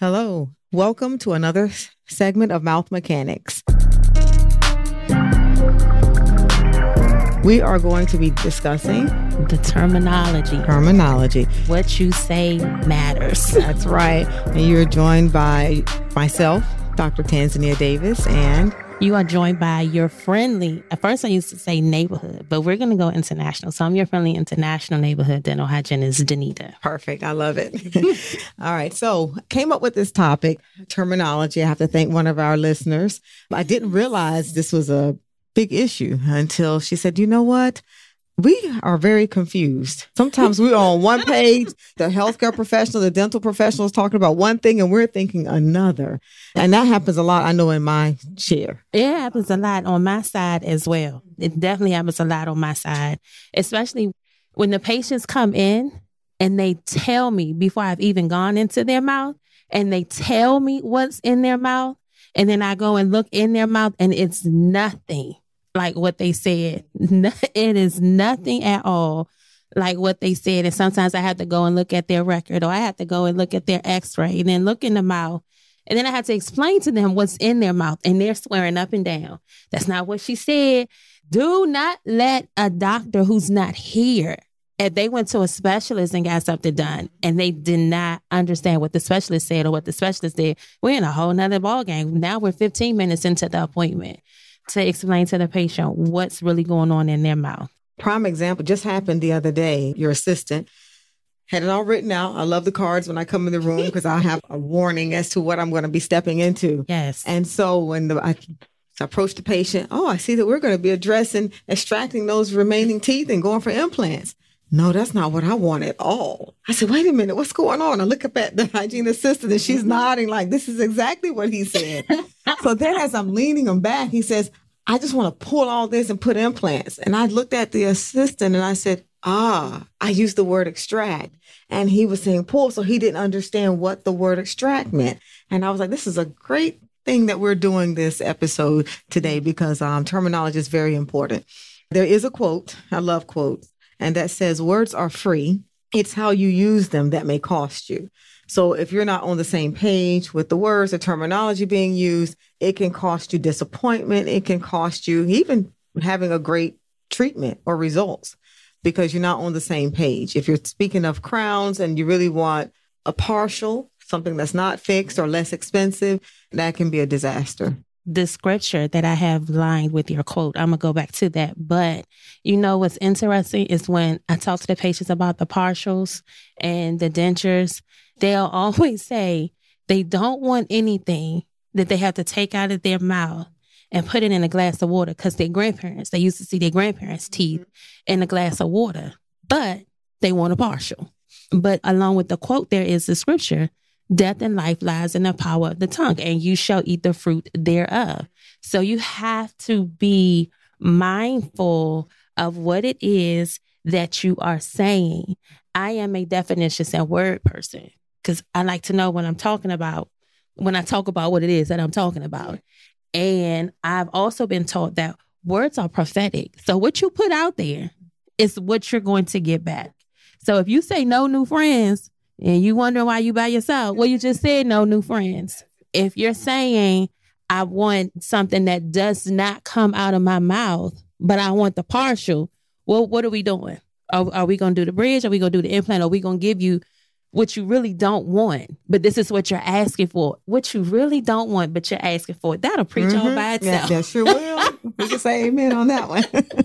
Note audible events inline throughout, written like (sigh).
Hello. Welcome to another segment of Mouth Mechanics. We are going to be discussing the terminology. terminology. What you say matters. (laughs) That's right. And you're joined by myself, Dr. Tanzania Davis, and You are joined by your friendly, at first I used to say neighborhood, but we're going to go international. So I'm your friendly international neighborhood dental hygienist, Danita. Perfect. I love it. (laughs) All right. So, came up with this topic, terminology. I have to thank one of our listeners. I didn't realize this was a big issue until she said, you know what? We are very confused. Sometimes we're on one page, the healthcare professional, the dental professional is talking about one thing and we're thinking another. And that happens a lot, I know, in my chair. It happens a lot on my side as well. It definitely happens a lot on my side, especially when the patients come in and they tell me before I've even gone into their mouth and they tell me what's in their mouth. And then I go and look in their mouth and it's nothing like what they said. (laughs) It is nothing at all like what they said. And sometimes I have to go and look at their record or I have to go and look at their x ray and then look in the mouth. And then I have to explain to them what's in their mouth, and they're swearing up and down. That's not what she said. Do not let a doctor who's not here, if they went to a specialist and got something done and they did not understand what the specialist said or what the specialist did, we're in a whole nother ballgame. Now we're 15 minutes into the appointment to explain to the patient what's really going on in their mouth. Prime example just happened the other day. Your assistant had it all written out. I love the cards when I come in the room (laughs) because I have a warning as to what I'm going to be stepping into. Yes. And so when the, I, approached the patient, oh, I see that we're going to be addressing extracting those remaining teeth and going for implants. No, that's not what I want at all. I said, wait a minute, what's going on? I look up at the hygiene assistant and she's nodding like this is exactly what he said. (laughs) so then as I'm leaning him back, he says, I just want to pull all this and put implants. And I looked at the assistant and I said, ah, I used the word extract. And he was saying pull. So he didn't understand what the word extract meant. And I was like, this is a great thing that we're doing this episode today because um, terminology is very important. There is a quote. I love quotes. And that says, words are free. It's how you use them that may cost you. So if you're not on the same page with the words, the terminology being used, it can cost you disappointment. It can cost you even having a great treatment or results because you're not on the same page. If you're speaking of crowns and you really want a partial, something that's not fixed or less expensive, that can be a disaster. The scripture that I have lined with your quote. I'm gonna go back to that. But you know what's interesting is when I talk to the patients about the partials and the dentures, they'll (laughs) always say they don't want anything that they have to take out of their mouth and put it in a glass of water because their grandparents, they used to see their grandparents' teeth mm-hmm. in a glass of water, but they want a partial. But along with the quote, there is the scripture death and life lies in the power of the tongue, and you shall eat the fruit thereof. So you have to be mindful of what it is that you are saying. I am a definitions and word person because I like to know what I'm talking about when I talk about what it is that I'm talking about. And I've also been taught that words are prophetic. So what you put out there is what you're going to get back. So if you say no new friends and you wonder why you by yourself, well, you just said no new friends. If you're saying I want something that does not come out of my mouth, but I want the partial, well, what are we doing? Are, are we going to do the bridge? Are we going to do the implant? Are we going to give you what you really don't want, but this is what you're asking for? What you really don't want, but you're asking for. That'll preach all Mhm. by Yeah, that sure will. we can say amen on that one. (laughs)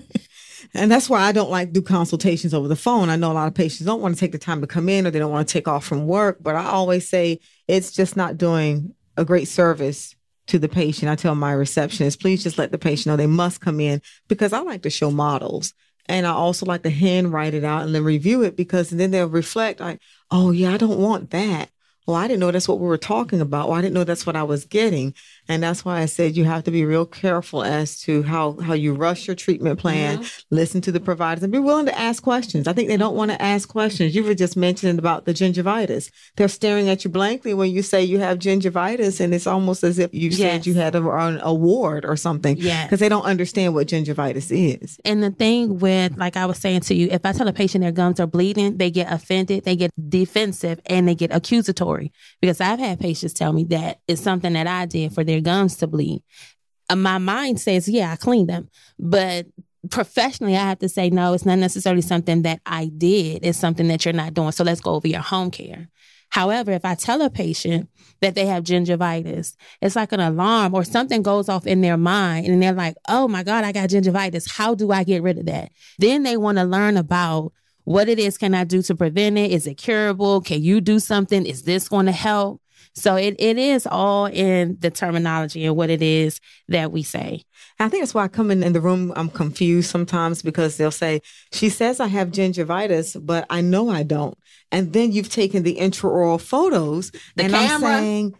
and that's why I don't like do consultations over the phone. I know a lot of patients don't want to take the time to come in or they don't want to take off from work, but I always say it's just not doing a great service to the patient. I tell my receptionist, please just let the patient know they must come in because I like to show models. And I also like to handwrite it out and then review it because then they'll reflect like, oh yeah, I don't want that. Well, I didn't know that's what we were talking about. Well, I didn't know that's what I was getting. And that's why I said you have to be real careful as to how, how you rush your treatment plan, listen to the providers and be willing to ask questions. I think they don't want to ask questions. You were just mentioning about the gingivitis. They're staring at you blankly when you say you have gingivitis and it's almost as if you said you had a, an award or something Yes. because they don't understand what gingivitis is. And the thing with, like I was saying to you, if I tell a patient their gums are bleeding, they get offended, they get defensive, and they get accusatory. Story because I've had patients tell me that it's something that I did for their gums to bleed. Uh, my mind says, yeah, I cleaned them. But professionally, I have to say, no, it's not necessarily something that I did. It's something that you're not doing. So let's go over your home care. However, if I tell a patient that they have gingivitis, it's like an alarm or something goes off in their mind and they're like, oh my God, I got gingivitis. How do I get rid of that? Then they want to learn about what it is can I do to prevent it? Is it curable? Can you do something? Is this going to help? So it, it is all in the terminology and what it is that we say. I think that's why I come in, in the room, I'm confused sometimes because they'll say, she says I have gingivitis, but I know I don't. And then you've taken the intraoral photos the and camera. I'm saying,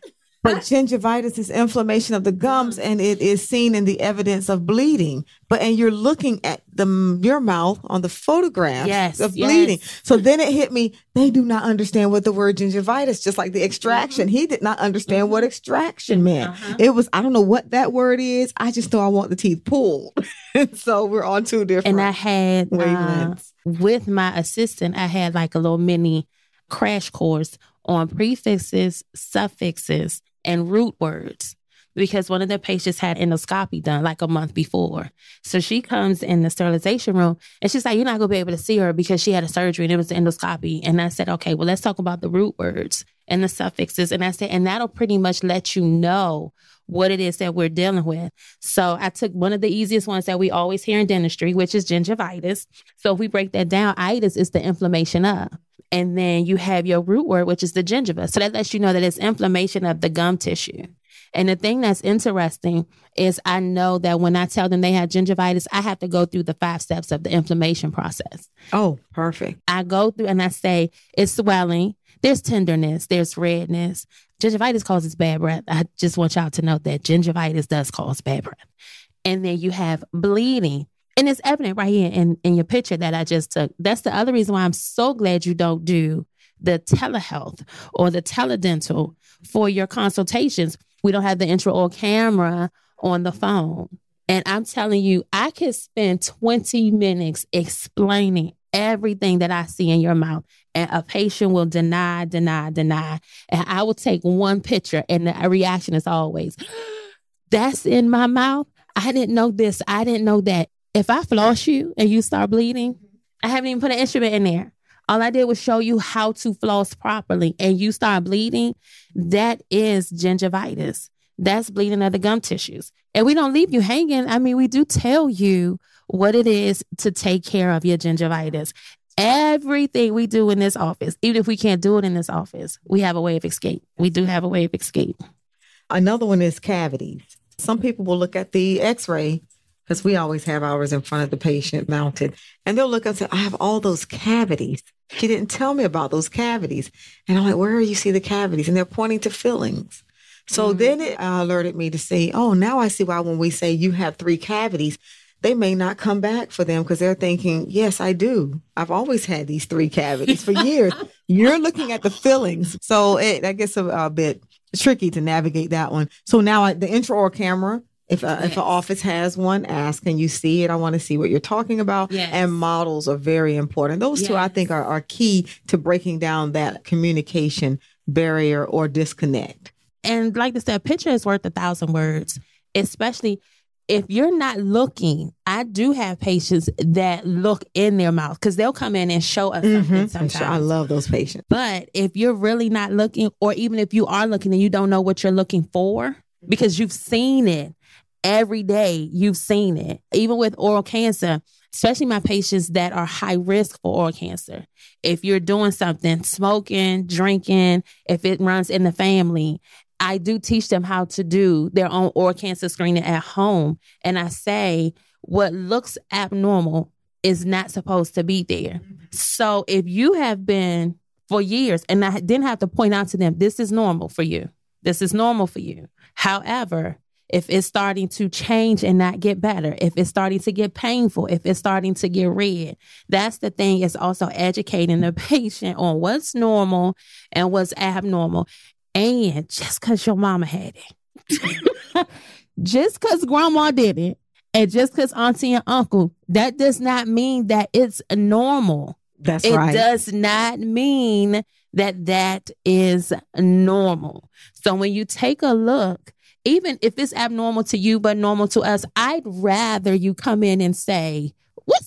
but gingivitis is inflammation of the gums and it is seen in the evidence of bleeding. But, and you're looking at the, your mouth on the photograph Yes, of yes. bleeding. So then it hit me. They do not understand what the word gingivitis, just like the extraction. He did not understand what extraction meant. Uh-huh. It was, I don't know what that word is. I just know I want the teeth pulled. (laughs) so we're on two different. And I had uh, with my assistant, I had like a little mini crash course on prefixes, suffixes, and root words because one of the patients had endoscopy done like a month before. So she comes in the sterilization room and she's like, You're not gonna be able to see her because she had a surgery and it was endoscopy. And I said, Okay, well, let's talk about the root words and the suffixes. And I said, and that'll pretty much let you know what it is that we're dealing with. So I took one of the easiest ones that we always hear in dentistry, which is gingivitis. So if we break that down, itis is the inflammation of. And then you have your root word, which is the gingiva. So that lets you know that it's inflammation of the gum tissue. And the thing that's interesting is I know that when I tell them they have gingivitis, I have to go through the five steps of the inflammation process. oh, perfect. I go through and I say it's swelling, there's tenderness, there's redness. Gingivitis causes bad breath. I just want y'all to know that gingivitis does cause bad breath. And then you have bleeding. And it's evident right here in, in your picture that I just took. That's the other reason why I'm so glad you don't do the telehealth or the teledental for your consultations. We don't have the intraoral camera on the phone. And I'm telling you, I could spend 20 minutes explaining everything that I see in your mouth. And a patient will deny, deny, deny. And I will take one picture, and the reaction is always, (gasps) That's in my mouth. I didn't know this. I didn't know that. If I floss you and you start bleeding, I haven't even put an instrument in there. All I did was show you how to floss properly and you start bleeding. That is gingivitis. That's bleeding of the gum tissues. And we don't leave you hanging. I mean, we do tell you what it is to take care of your gingivitis. Everything we do in this office, even if we can't do it in this office, we have a way of escape. We do have a way of escape. Another one is cavities. Some people will look at the x ray because we always have ours in front of the patient mounted, and they'll look and say, I have all those cavities. She didn't tell me about those cavities. And I'm like, where do you see the cavities? And they're pointing to fillings. So then it uh, alerted me to say, oh, now I see why when we say you have three cavities, they may not come back for them because they're thinking, yes, I do. I've always had these three cavities for years. (laughs) You're looking at the fillings. So it, that gets a, a bit tricky to navigate that one. So now I, the intraoral camera, if, uh, if an office has one, ask, and you see it? I want to see what you're talking about. Yes. And models are very important. Those two, I think, are, are key to breaking down that communication barrier or disconnect. And like I said, a picture is worth a thousand words, especially if you're not looking. I do have patients that look in their mouth because they'll come in and show us something Mhm. I'm sometimes. sure- I love those patients. But if you're really not looking, or even if you are looking and you don't know what you're looking for because you've seen it every day, you've seen it, even with oral cancer, especially my patients that are high risk for oral cancer. If you're doing something, smoking, drinking, if it runs in the family, I do teach them how to do their own oral cancer screening at home. And I say, what looks abnormal is not supposed to be there. Mm-hmm. So if you have been for years, and I didn't have to point out to them, this is normal for you. This is normal for you. However, if it's starting to change and not get better, if it's starting to get painful, if it's starting to get red, that's the thing is also educating the (laughs) patient on what's normal and what's abnormal. And just because your mama had it, (laughs) just because grandma did it, and just because auntie and uncle, that does not mean that it's normal. That's It right. does not mean that that is normal. So when you take a look, even if it's abnormal to you but normal to us, I'd rather you come in and say,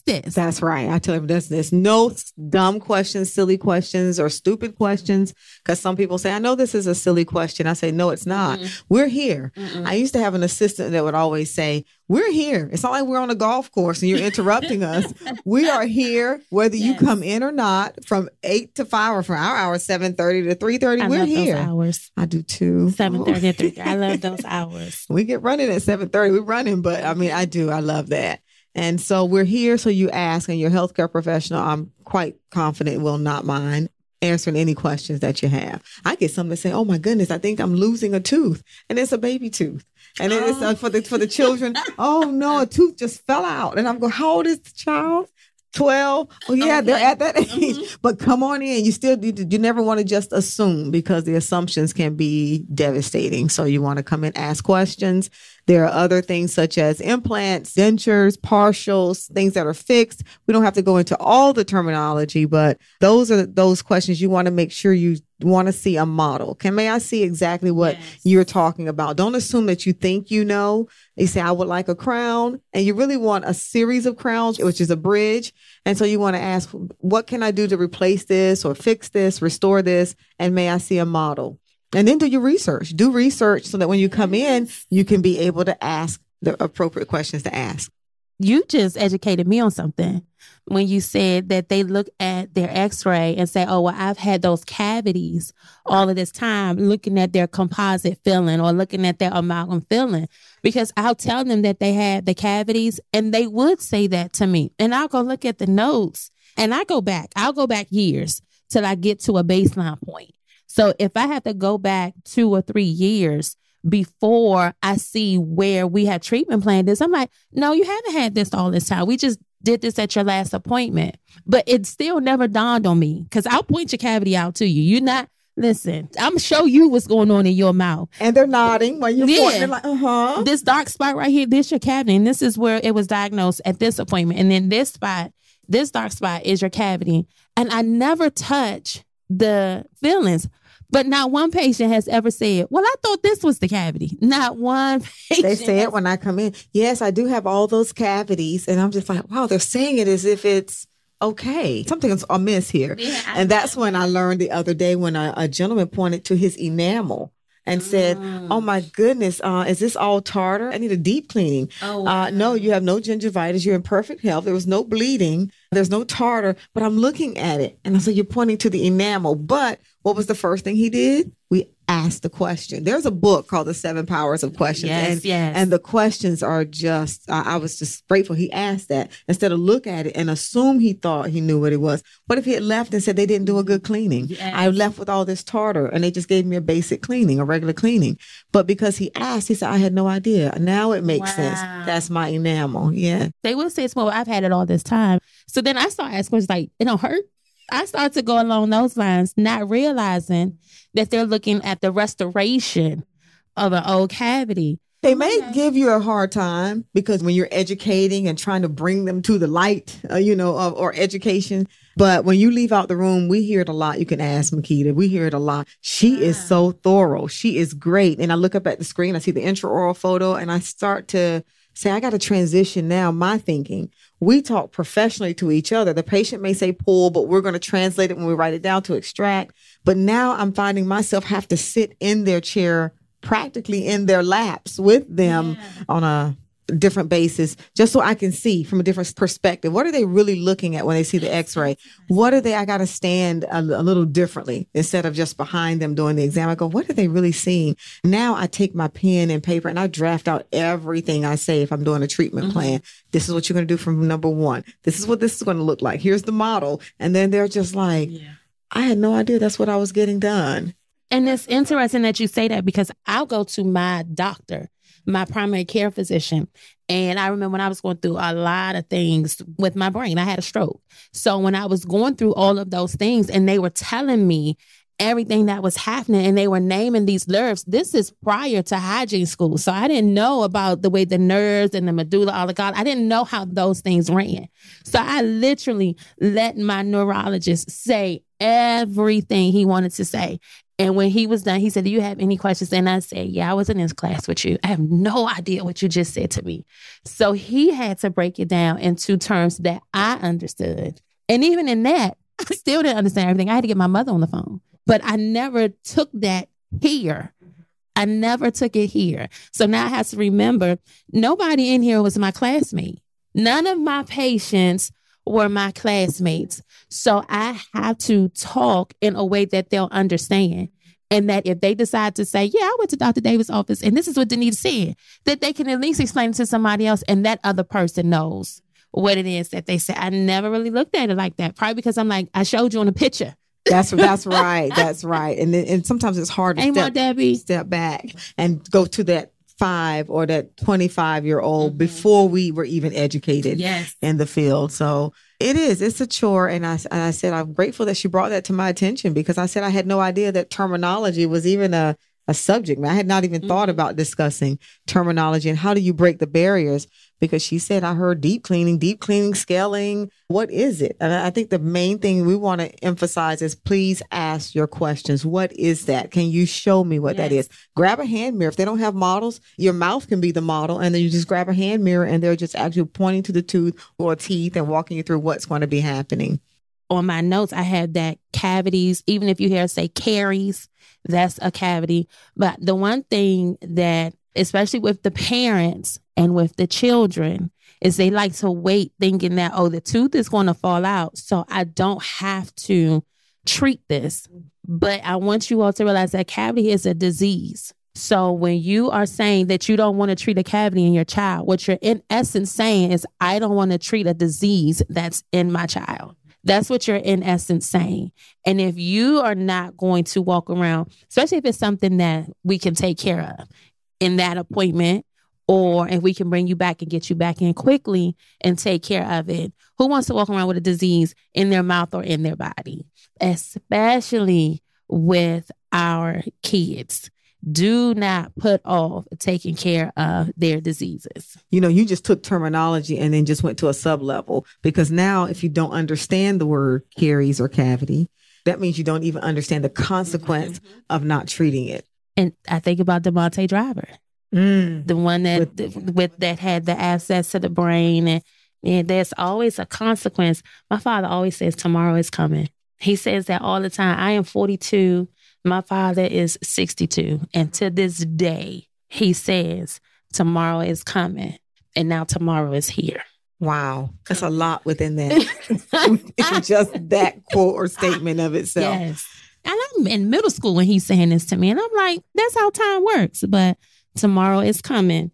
this? That's right. I tell them this. There's no dumb questions, silly questions, or stupid questions. Because some people say, "I know this is a silly question." I say, "No, it's not. Mm-mm. We're here." Mm-mm. I used to have an assistant that would always say, "We're here. It's not like we're on a golf course and you're interrupting us. (laughs) We are here, whether yes. you come in or not, from eight to five, or from our hours seven thirty to three thirty. We're here. hours. I do too. Seven thirty to three. I love (laughs) those hours. we get running at seven thirty. We're running, but I mean, I do. I love that. And so we're here so you ask, and your healthcare professional, I'm quite confident, will not mind answering any questions that you have. I get some that say, "Oh my goodness, I think I'm losing a tooth," and it's a baby tooth, and oh. it's uh, for the for the children. (laughs) oh no, a tooth just fell out, and I'm going, "How old is the child?" 12 oh yeah okay. they're at that age mm-hmm. but come on in you still you, you never want to just assume because the assumptions can be devastating so you want to come in ask questions there are other things such as implants dentures partials things that are fixed we don't have to go into all the terminology but those are those questions you want to make sure you want to see a model. Can may I see exactly what yes. you're talking about? Don't assume that you think you know. You say, I would like a crown, and you really want a series of crowns, which is a bridge. And so you want to ask, what can I do to replace this or fix this, restore this? And may I see a model? And then do your research. Do research so that when you come in, you can be able to ask the appropriate questions to ask. You just educated me on something. When you said that they look at their x-ray and say oh well i've had those cavities all of this time looking at their composite filling or looking at their amalgam filling. Because i'll tell them that they had the cavities and they would say that to me. And i'll go look at the notes and i go back. I'll go back years till i get to a baseline point so if i have to go back two or three years before I see where we had treatment planned this. I'm like, no, you haven't had this all this time. We just did this at your last appointment. But it still never dawned on me because I'll point your cavity out to you. You're not Listen, I'm show you what's going on in your mouth. And they're nodding while you're yeah. pointing. like, uh-huh. This dark spot right here, this your cavity. And this is where it was diagnosed at this appointment. And then this spot, this dark spot is your cavity. And I never touch the fillings. But not one patient has ever said, Well, I thought this was the cavity. Not one (laughs) patient. They say it when I come in. Yes, I do have all those cavities. And I'm just like, wow, they're saying it as if it's okay. Something's amiss here. Yeah, and that's when I learned the other day when a, a gentleman pointed to his enamel and said, mm. "Oh my goodness, uh, is this all tartar? I need a deep cleaning." Oh, uh, wow. uh, no, you have no gingivitis. You're in perfect health. There was no bleeding. There's no tartar. But I'm looking at it, and I said, "You're pointing to the enamel." But what was the first thing he did? We asked the question. There's a book called The Seven Powers of Questions. Yes, and, yes. and the questions are just, I, I was just grateful he asked that instead of look at it and assume he thought he knew what it was. What if he had left and said they didn't do a good cleaning? Yes. I left with all this tartar and they just gave me a basic cleaning, a regular cleaning. But because he asked, he said, I had no idea. Now it makes wow. sense. That's my enamel. Yeah. They will say, well, I've had it all this time. So then I started asking questions like, it don't hurt? I start to go along those lines, not realizing that they're looking at the restoration of an old cavity. They may okay. give you a hard time because when you're educating and trying to bring them to the light, uh, you know, of, or education. But when you leave out the room, we hear it a lot. You can ask Makita. We hear it a lot. She yeah. is so thorough. She is great. And I look up at the screen, I see the intraoral photo, and I start to say, I got to transition now my thinking. We talk professionally to each other. The patient may say pull, but we're going to translate it when we write it down to extract. But now I'm finding myself have to sit in their chair, practically in their laps with them yeah. on a different basis just so I can see from a different perspective. What are they really looking at when they see the x-ray? What are they, I got to stand a, a, little differently instead of just behind them doing the exam. I go, what are they really seeing? Now I take my pen and paper and I draft out everything I say if I'm doing a treatment mm-hmm. plan. This is what you're going to do from number one. This is what this is going to look like. Here's the model. And then they're just like, yeah. I had no idea that's what I was getting done. And it's interesting that you say that because I'll go to my doctor my primary care physician. And I remember when I was going through a lot of things with my brain, I had a stroke. So when I was going through all of those things and they were telling me everything that was happening and they were naming these nerves. This is prior to hygiene school. So I didn't know about the way the nerves and the medulla oblongata, I didn't know how those things ran. So I literally let my neurologist say everything he wanted to say. And when he was done, he said, Do you have any questions? And I said, Yeah, I was in this class with you. I have no idea what you just said to me. So he had to break it down into terms that I understood. And even in that, I still didn't understand everything. I had to get my mother on the phone, but I never took that here. I never took it here. So now I have to remember nobody in here was my classmate. None of my patients were my classmates. So I have to talk in a way that they'll understand. And that if they decide to say, yeah, I went to Dr. Davis' office and this is what Denise said, that they can at least explain it to somebody else and that other person knows what it is that they say. I never really looked at it like that. Probably because I'm like, I showed you on a picture. That's that's (laughs) right. That's right. And then, and sometimes it's hard to step, Debbie. step back and go to that five or that 25 year old mm-hmm. before we were even educated yes. in the field. So it is, it's a chore. And I, and I said, I'm grateful that she brought that to my attention because I said I had no idea that terminology was even a, a subject. I had not even mm-hmm. thought about discussing terminology and how do you break the barriers because she said, I heard deep cleaning, deep cleaning, scaling. What is it? And I think the main thing we want to emphasize is please ask your questions. What is that? Can you show me what yes. that is? Grab a hand mirror. If they don't have models, your mouth can be the model. And then you just grab a hand mirror and they're just actually pointing to the tooth or teeth and walking you through what's going to be happening. On my notes, I have that cavities, even if you hear say caries, that's a cavity. But the one thing that especially with the parents and with the children, is they like to wait thinking that, oh, the tooth is going to fall out. So I don't have to treat this. But I want you all to realize that cavity is a disease. So when you are saying that you don't want to treat a cavity in your child, what you're in essence saying is, I don't want to treat a disease that's in my child. That's what you're in essence saying. And if you are not going to walk around, especially if it's something that we can take care of, in that appointment or if we can bring you back and get you back in quickly and take care of it. Who wants to walk around with a disease in their mouth or in their body? Especially with our kids. Do not put off taking care of their diseases. You know, you just took terminology and then just went to a sub level because now, if you don't understand the word caries or cavity, that means you don't even understand the consequence mm-hmm. of not treating it. And I think about Deamonte Driver, mm. the one that with, with, that had the access to the brain, and, and there's always a consequence. My father always says tomorrow is coming. He says that all the time. I am 42. My father is 62, and to this day, he says tomorrow is coming, and now tomorrow is here. Wow, that's a lot within that. (laughs) (laughs) just that quote or statement of itself. Yes. And I'm in middle school when he's saying this to me. And I'm like, that's how time works. But tomorrow is coming.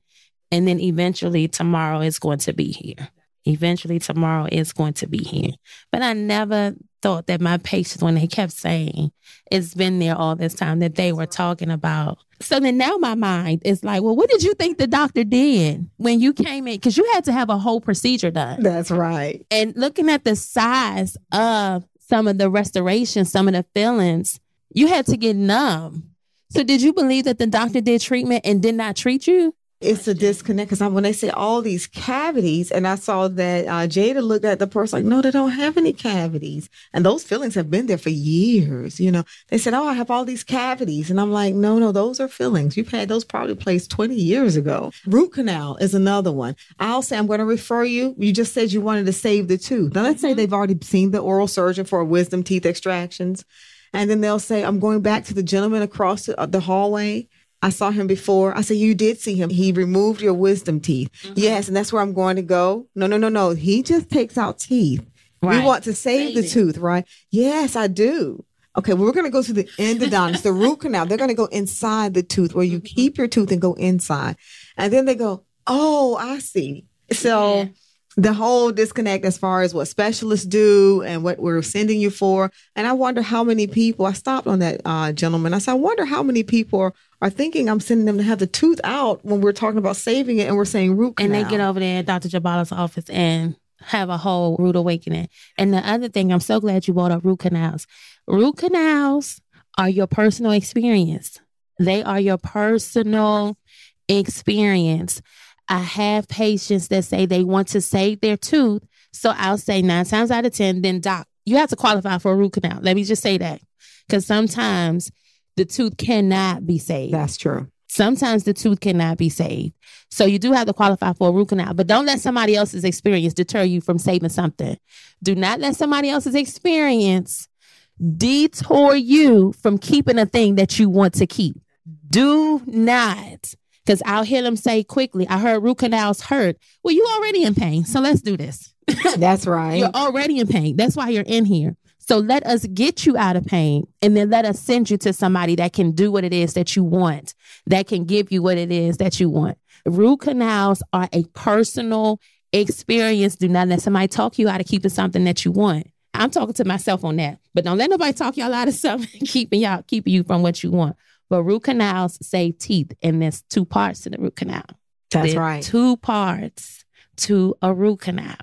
And then eventually tomorrow is going to be here. Eventually tomorrow is going to be here. But I never thought that my patients, when they kept saying it's been there all this time, that they were talking about. So then now my mind is like, well, what did you think the doctor did when you came in? Because you had to have a whole procedure done. That's right. And looking at the size of some of the restoration, some of the feelings, you had to get numb. So did you believe that the doctor did treatment and did not treat you? It's a disconnect because when they say all these cavities, and I saw that uh, Jada looked at the person like, no, they don't have any cavities. And those feelings have been there for years. You know, they said, oh, I have all these cavities. And I'm like, no, no, those are fillings. You've had those probably placed 20 years ago. Root canal is another one. I'll say, I'm going to refer you. You just said you wanted to save the tooth. Now, let's say mm-hmm. they've already seen the oral surgeon for wisdom teeth extractions. And then they'll say, I'm going back to the gentleman across the, uh, the hallway I saw him before. I said, You did see him. He removed your wisdom teeth. Mm-hmm. Yes, and that's where I'm going to go. No, no, no, no. He just takes out teeth. Right. We want to save, the tooth, right? Yes, I do. Okay, well, we're going to go to the endodontist, the root (laughs) canal. They're going to go inside the tooth where you mm-hmm. keep your tooth and go inside. And then they go, Oh, I see. So, yeah the whole disconnect as far as what specialists do and what we're sending you for. And I wonder how many people, I stopped on that uh, gentleman. I said, I wonder how many people are, are, thinking I'm sending them to have the tooth out when we're talking about saving it and we're saying root canal. And they get over there at Dr. Jabala's office and have a whole root awakening. And the other thing, I'm so glad you brought up root canals. Root canals are your personal experience. They are your personal experience. I have patients that say they want to save their tooth. So I'll say nine times out of 10, then doc, you have to qualify for a root canal. Let me just say that. Because sometimes the tooth cannot be saved. That's true. Sometimes the tooth cannot be saved. So you do have to qualify for a root canal, but don't let somebody else's experience deter you from saving something. Do not let somebody else's experience detour you from keeping a thing that you want to keep. Do not. Because I'll hear them say quickly, I heard root canals hurt. Well, you already in pain. So let's do this. (laughs) That's right. You're already in pain. That's why you're in here. So let us get you out of pain and then let us send you to somebody that can do what it is that you want, that can give you what it is that you want. Root canals are a personal experience. Do not let somebody talk you out of keeping something that you want. I'm talking to myself on that, but don't let nobody talk y'all out of something (laughs) keeping y'all keeping you from what you want. But root canals save teeth, and there's two parts to the root canal. That's There are right. Two parts to a root canal.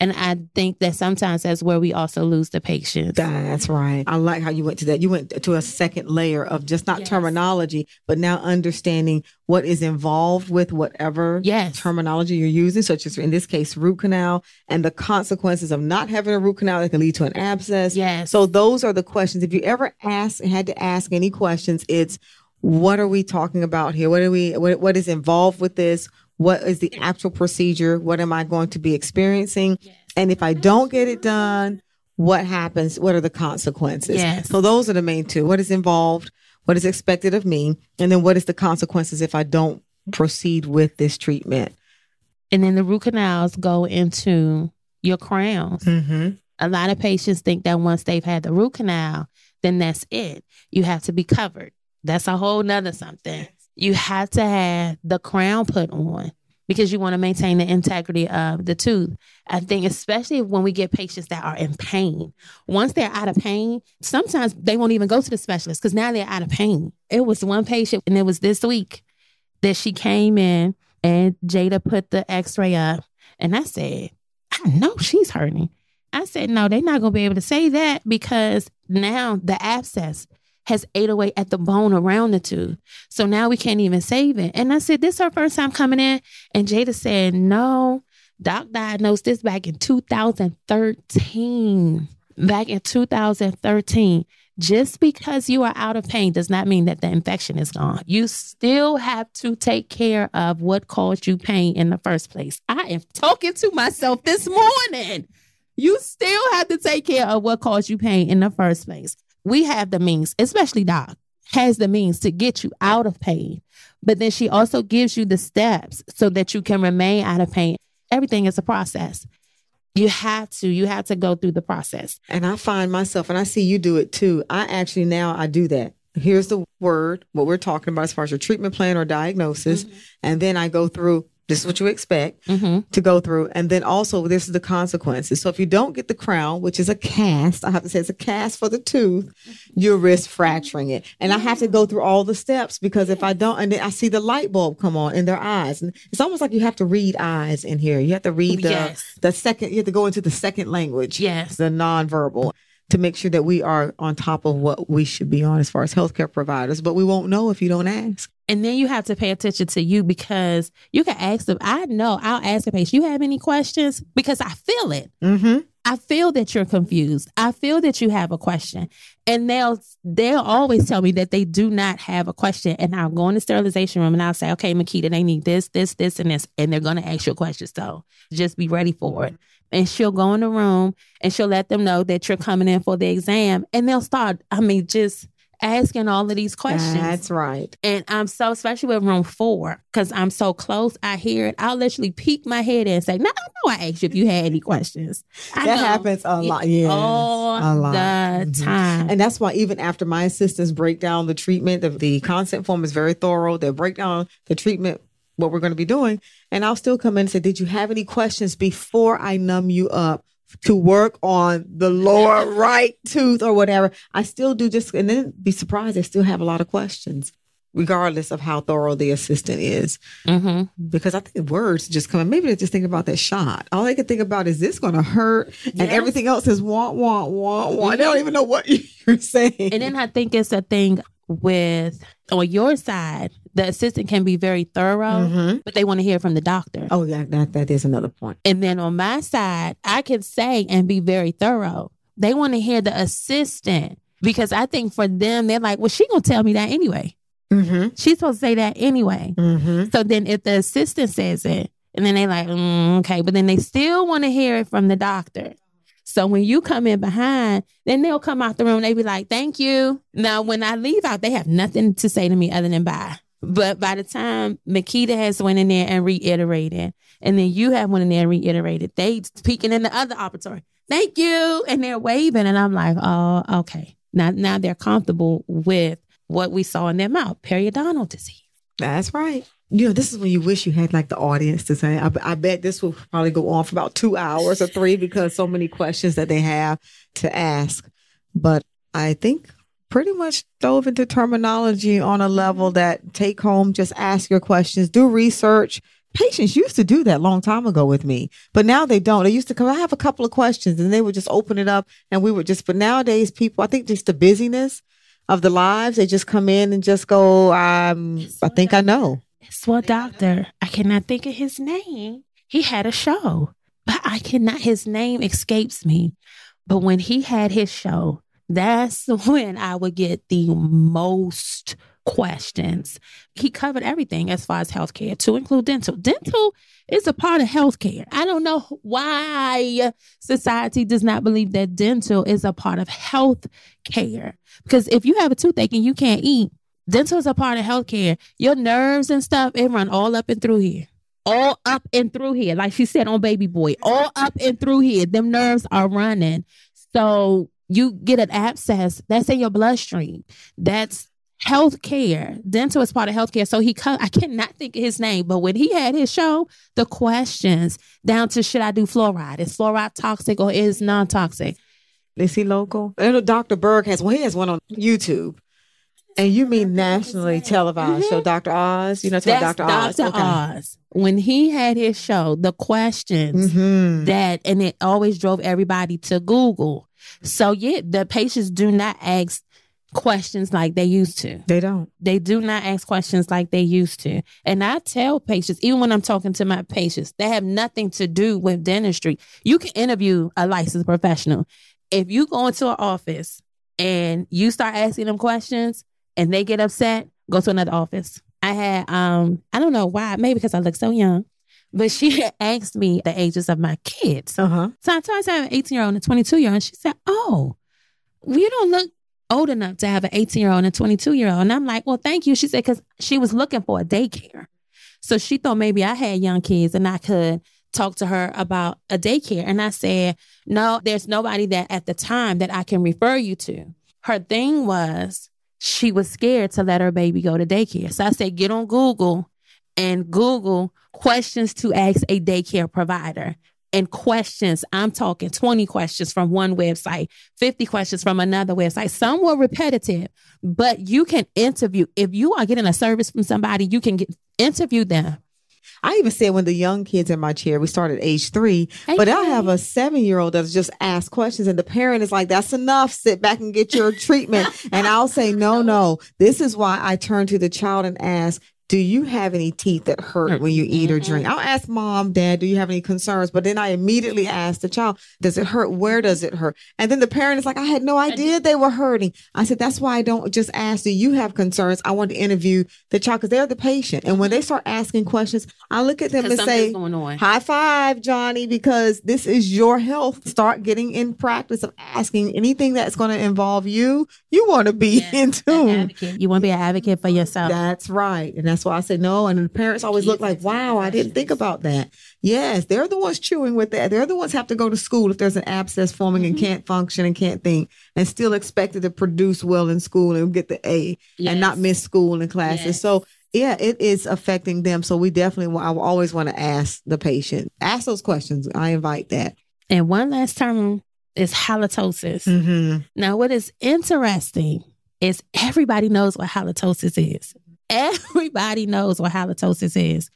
And I think that sometimes that's where we also lose the patience. That's right. I like how you went to that. You went to a second layer of just not Yes. terminology, but now understanding what is involved with whatever Yes. terminology you're using, such as in this case, root canal, and the consequences of not having a root canal that can lead to an abscess. Yes. So those are the questions. If you ever ask had to ask any questions, it's what are we talking about here? What are we what, what is involved with this? What is the actual procedure? What am I going to be experiencing? And if I don't get it done, what happens? What are the consequences? Yes. So those are the main two. What is involved? What is expected of me? And then what is the consequences if I don't proceed with this treatment? and then the root canals go into your crowns. Mm-hmm. A lot of patients think that once they've had the root canal, then that's it. You have to be covered. That's a whole nother something. You have to have the crown put on because you want to maintain the integrity of the tooth. I think, especially when we get patients that are in pain, once they're out of pain, sometimes they won't even go to the specialist because now they're out of pain. It was one patient, and it was this week that she came in and Jada put the x ray up. And I said, I know she's hurting. I said, no, they're not going to be able to say that because now the abscess has ate away at the bone around the tooth. So now we can't even save it. And I said, this is her first time coming in. And Jada said, no, doc diagnosed this back in 2013. Back in 2013. Just because you are out of pain does not mean that the infection is gone. You still have to take care of what caused you pain in the first place. I am talking to myself this morning. You still have to take care of what caused you pain in the first place. We have the means, especially Doc has the means to get you out of pain. But then she also gives you the steps so that you can remain out of pain. Everything is a process. You have to, you have to go through the process. And I find myself, and I see you do it too. I actually now I do that. Here's the word, what we're talking about as far as your treatment plan or diagnosis. Mm-hmm. And then I go through this is what you expect Mm-hmm. to go through. And then also this is the consequences. So if you don't get the crown, which is a cast, I have to say it's a cast for the tooth, you risk fracturing it. And I have to go through all the steps because if I don't, and then I see the light bulb come on in their eyes. And it's almost like you have to read eyes in here. You have to read the, Yes. the second, you have to go into the second language Yes. the nonverbal to make sure that we are on top of what we should be on as far as healthcare providers. But we won't know if you don't ask. And then you have to pay attention to you because you can ask them. I know I'll ask a patient, you have any questions? Because I feel it. Mm-hmm. I feel that you're confused. I feel that you have a question. And they'll they'll always tell me that they do not have a question. And I'll go in the sterilization room and I'll say, okay, Makita, they need this, this, this, and this. And they're gonna ask you questions. So just be ready for it. And she'll go in the room and she'll let them know that you're coming in for the exam. And they'll start, I mean, just asking all of these questions. That's right. And I'm so, especially with room four, because I'm so close, I hear it. I'll literally peek my head in and say, No, I know I asked you if you had any questions. I That happens a lot. Yeah. all a lot. the Mhm. time. And that's why even after my assistants break down the treatment, the, the consent form is very thorough. They break down the treatment, what we're going to be doing. And I'll still come in and say, did you have any questions before I numb you up to work on the lower right tooth or whatever? I still do just, and then be surprised. I still have a lot of questions. regardless of how thorough the assistant is. hmm Because I think words just come. Maybe they're just thinking about that shot. All they can think about is this going to hurt, and everything else is want, want, want, want. They don't even know what (laughs) you're saying. And then I think it's a thing with on your side, the assistant can be very thorough, Mhm. but they want to hear from the doctor. Oh, that, that that is another point. And then on my side, I can say and be very thorough. They want to hear the assistant because I think for them, they're like, well, she gonna tell me that anyway. Mm-hmm. She's supposed to say that anyway. Mm-hmm. So then if the assistant says it, and then they like, mm, okay, but then they still want to hear it from the doctor. So when you come in behind, then they'll come out the room. They be like, thank you. Now, when I leave out, they have nothing to say to me other than bye. But by the time Makita has went in there and reiterated, and then you have went in there and reiterated, they peeking in the other operatory. Thank you. And they're waving. And I'm like, oh, okay. Now, now they're comfortable with what we saw in their mouth, periodontal disease. That's right. You know, this is when you wish you had like the audience to say. I, I bet this will probably go on for about two hours or three because so many questions that they have to ask. But I think pretty much dove into terminology on a level that take home, just ask your questions, do research. Patients used to do that long time ago with me, but now they don't. They used to come, I have a couple of questions and they would just open it up and we would just, but nowadays people, I think just the busyness of the lives, they just come in and just go, um, I think I know. It's what doctor. I cannot think of his name. He had a show, but I cannot, his name escapes me. But when he had his show, that's (laughs) when I would get the most questions. He covered everything as far as healthcare, to include dental. Dental is a part of healthcare. I don't know why society does not believe that dental is a part of health care. Because if you have a toothache and you can't eat, dental is a part of healthcare. Your nerves and stuff, it run all up and through here. All up and through here. Like she said on Baby Boy, all up and through here. Them nerves are running. So you get an abscess, that's in your bloodstream. That's health care. Dental is part of healthcare. So he, co- I cannot think of his name, but when he had his show, the questions down to should I do fluoride? Is fluoride toxic or is non toxic? Is he local? Dr. Berg has one. He has one on YouTube. And you mean nationally televised show, Dr. Oz? You know, Dr. Oz. Dr. Oz. When he had his show, the questions hmm that, and it always drove everybody to Google. So yeah, the patients do not ask questions like they used to. They don't. They do not ask questions like they used to. And I tell patients, even when I'm talking to my patients, they have nothing to do with dentistry. You can interview a licensed professional. If you go into an office and you start asking them questions and they get upset, go to another office. I had um, I don't know why, maybe because I look so young, but she had asked me the ages of my kids. Uh huh. So I told her I have an 18 year old and a 22 year old. And she said, Oh, you don't look old enough to have an 18 year old and a 22 year old. And I'm like, Well, thank you. She said, Because she was looking for a daycare. So she thought maybe I had young kids and I could talk to her about a daycare. And I said, No, there's nobody that at the time that I can refer you to. Her thing was she was scared to let her baby go to daycare. So I said, Get on Google and Google questions to ask a daycare provider. And questions, I'm talking 20 questions from one website, 50 questions from another website. Some were repetitive, but you can interview. If you are getting a service from somebody, you can get interview them. I even said when the young kids in my chair, we started age three, but I have a seven year old that's just asked questions, and the parent is like, That's enough. Sit back and get your treatment. And I'll say, No, no. This is why I turn to the child and ask, do you have any teeth that hurt when you eat or mm-hmm. drink? I'll ask mom, dad, do you have any concerns? But then I immediately ask the child, does it hurt? Where does it hurt? And then the parent is like, I had no idea they were hurting. I said, that's why I don't just ask, do you have concerns? I want to interview the child because they're the patient. And when they start asking questions, I look at them and say, going on. high five, Johnny, because this is your health. Start getting in practice of asking anything that's going to involve you. You want to be in tune. You want to be an advocate for yourself. That's right. And that's why I say no. And the parents always look like, wow, I didn't think about that. Yes, they're the ones chewing with that. They're the ones have to go to school if there's an abscess forming and can't function and can't think and still expected to produce well in school and get the A and not miss school and classes. Yes. So yeah, it is affecting them. So we definitely, I always want to ask the patient, ask those questions. I invite that. And one last term is halitosis. Mm-hmm. Now, what is interesting is everybody knows what halitosis is. Everybody knows what halitosis is.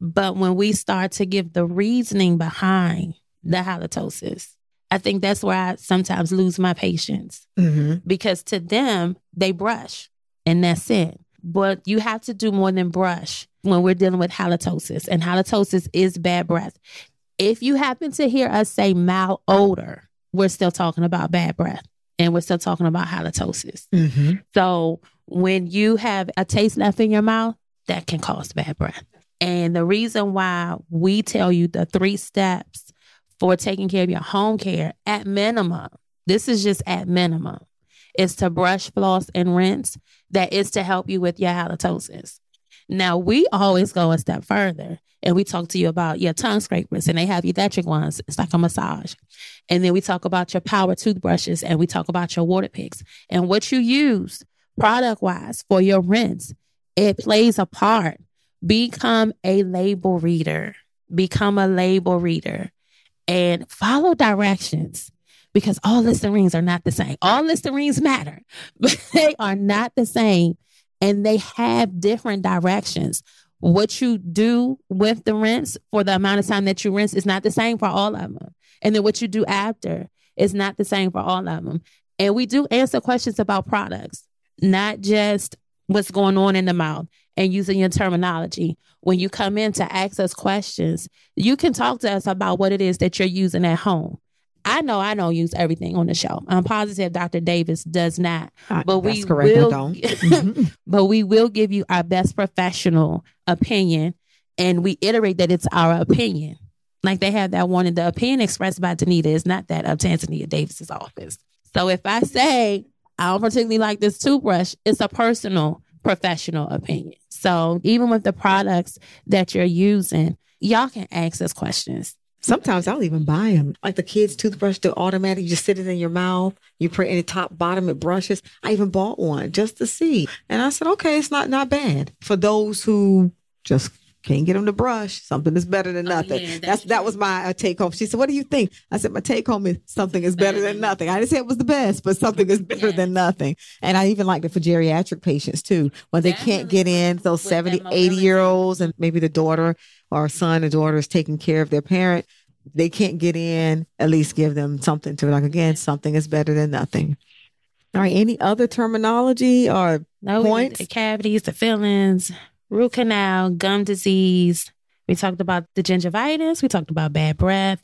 But when we start to give the reasoning behind the halitosis, I think that's where I sometimes lose my patience Mm-hmm. because to them, they brush and that's it. But you have to do more than brush when we're dealing with halitosis, and halitosis is bad breath. If you happen to hear us say malodor, we're still talking about bad breath and we're still talking about halitosis. Mm-hmm. So when you have a taste left in your mouth, that can cause bad breath. And the reason why we tell you the three steps for taking care of your home care at minimum, this is just at minimum, is to brush, floss, and rinse. That is to help you with your halitosis. Now, we always go a step further and we talk to you about your tongue scrapers and they have electric ones. It's like a massage. And then we talk about your power toothbrushes and we talk about your water picks and what you use product wise for your rinse. It plays a part. Become a label reader. Become a label reader and follow directions because all Listerines are not the same. All Listerines matter, (laughs) but they are not the same and they have different directions. What you do with the rinse for the amount of time that you rinse is not the same for all of them. And then what you do after is not the same for all of them. And we do answer questions about products, not just what's going on in the mouth and using your terminology. When you come in to ask us questions, you can talk to us about what it is that you're using at home. I know I don't use everything on the show. I'm positive Dr. Davis does not. But we correct. will- don't. (laughs) Mhm. but we will give you our best professional opinion and we iterate that it's our opinion. Like they have that one, in the opinion expressed by Danita is not that of Tanzania Davis's office. So if I say I don't particularly like this toothbrush, it's a personal professional opinion. So even with the products that you're using, y'all can ask us questions. Sometimes I'll even buy them. Like the kids' toothbrush, the automatic, you just sit it in your mouth. You it in the top, bottom, it brushes. I even bought one just to see. And I said, okay, it's not, not bad for those who just can't get them to brush. Something is better than Oh, nothing. yeah, that's, that's that was my uh, take home. She said, what do you think? I said, my take home is something is better than (laughs) nothing. I didn't say it was the best, but something is better Yeah. than nothing. And I even liked it for geriatric patients too, when they can't get in, those With 70, 80 year olds and maybe the daughter or son or daughter is taking care of their parent they can't get in, at least give them something to like again, something is better than nothing. All right. Any other terminology or No, Points? the cavities, the fillings, root canal, gum disease. We talked about the gingivitis. We talked about bad breath,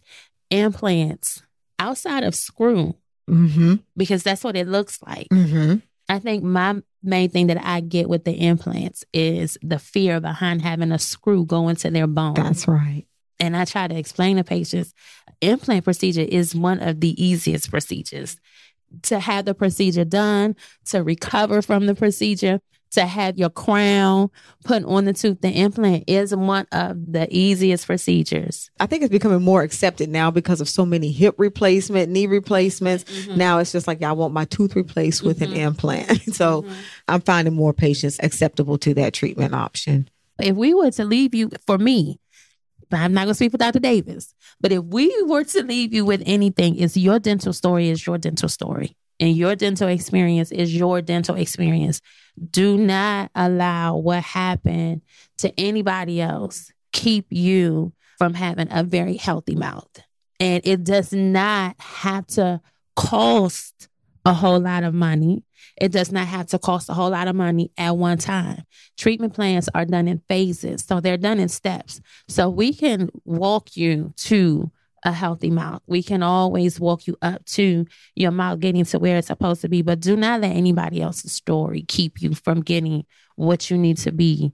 implants outside of screw, mm-hmm, because that's what it looks like. mm-hmm. I think my main thing that I get with the implants is the fear behind having a screw go into their bone. That's right. and I try to explain to patients, implant procedure is one of the easiest procedures. To have the procedure done, to recover from the procedure, to have your crown put on the tooth, the implant is one of the easiest procedures. I think it's becoming more accepted now because of so many hip replacement, knee replacements. Mm-hmm. Now it's just like I want my tooth replaced with an mm-hmm. implant. (laughs) so mm-hmm. I'm finding more patients acceptable to that treatment option. If we were to leave you, for me, but I'm not going to speak for Dr. Davis, but if we were to leave you with anything, it's your dental story is your dental story. And your dental experience is your dental experience. Do not allow what happened to anybody else keep you from having a very healthy mouth. And it does not have to cost a whole lot of money. It does not have to cost a whole lot of money at one time. Treatment plans are done in phases, so they're done in steps. So we can walk you to a healthy mouth. We can always walk you up to your mouth getting to where it's supposed to be, but do not let anybody else's story keep you from getting what you need to be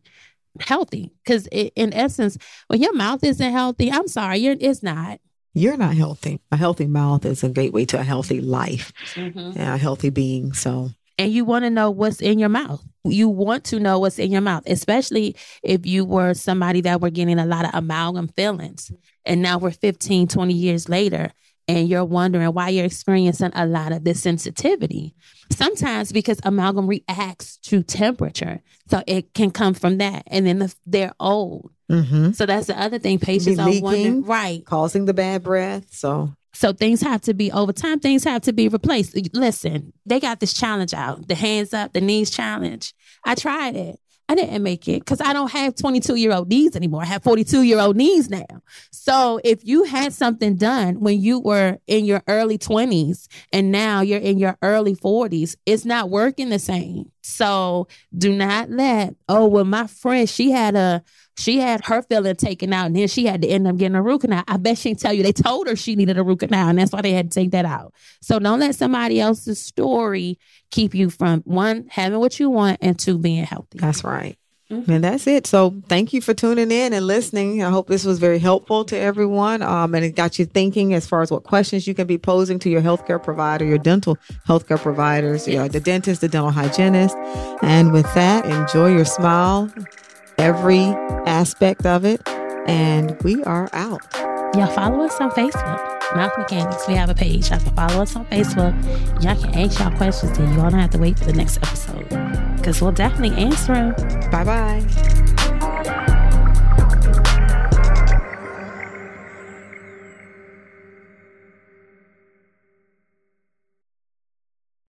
healthy. Because in essence, when your mouth isn't healthy, I'm sorry, you're, it's not. You're not healthy. A healthy mouth is a gateway to a healthy life Mm-hmm. and a healthy being. So and you want to know what's in your mouth. You want to know what's in your mouth, especially if you were somebody that were getting a lot of amalgam fillings. And now we're 15, 20 years later, and you're wondering why you're experiencing a lot of this sensitivity. Sometimes because amalgam reacts to temperature. So it can come from that. And then the, they're old. mm-hmm. So that's the other thing patients are wondering. Right. causing the bad breath. So So things have to be over time. Things have to be replaced. Listen, they got this challenge out: the hands up, the knees challenge. I tried it. I didn't make it because I don't have 22 year old knees anymore. I have 42 year old knees now. So if you had something done when you were in your early 20s and now you're in your early 40s, it's not working the same. So do not let, oh, well, my friend, she had a, she had her feeling taken out and then she had to end up getting a root canal. I bet she can tell you they told her she needed a root canal and that's why they had to take that out. So don't let somebody else's story keep you from one, having what you want and two, being healthy. That's right. Mm-hmm. And that's it. So thank you for tuning in and listening. I hope this was very helpful to everyone. Um, and it got you thinking as far as what questions you can be posing to your healthcare provider, your dental healthcare providers, yes. the dentist, the dental hygienist. And with that, enjoy your smile every aspect of it. And we are out. Y'all follow us on Facebook. Mouth Mechanics. We have a page. Y'all can follow us on Facebook. Y'all can ask y'all questions and you all don't have to wait for the next episode because we'll definitely answer them. Bye bye.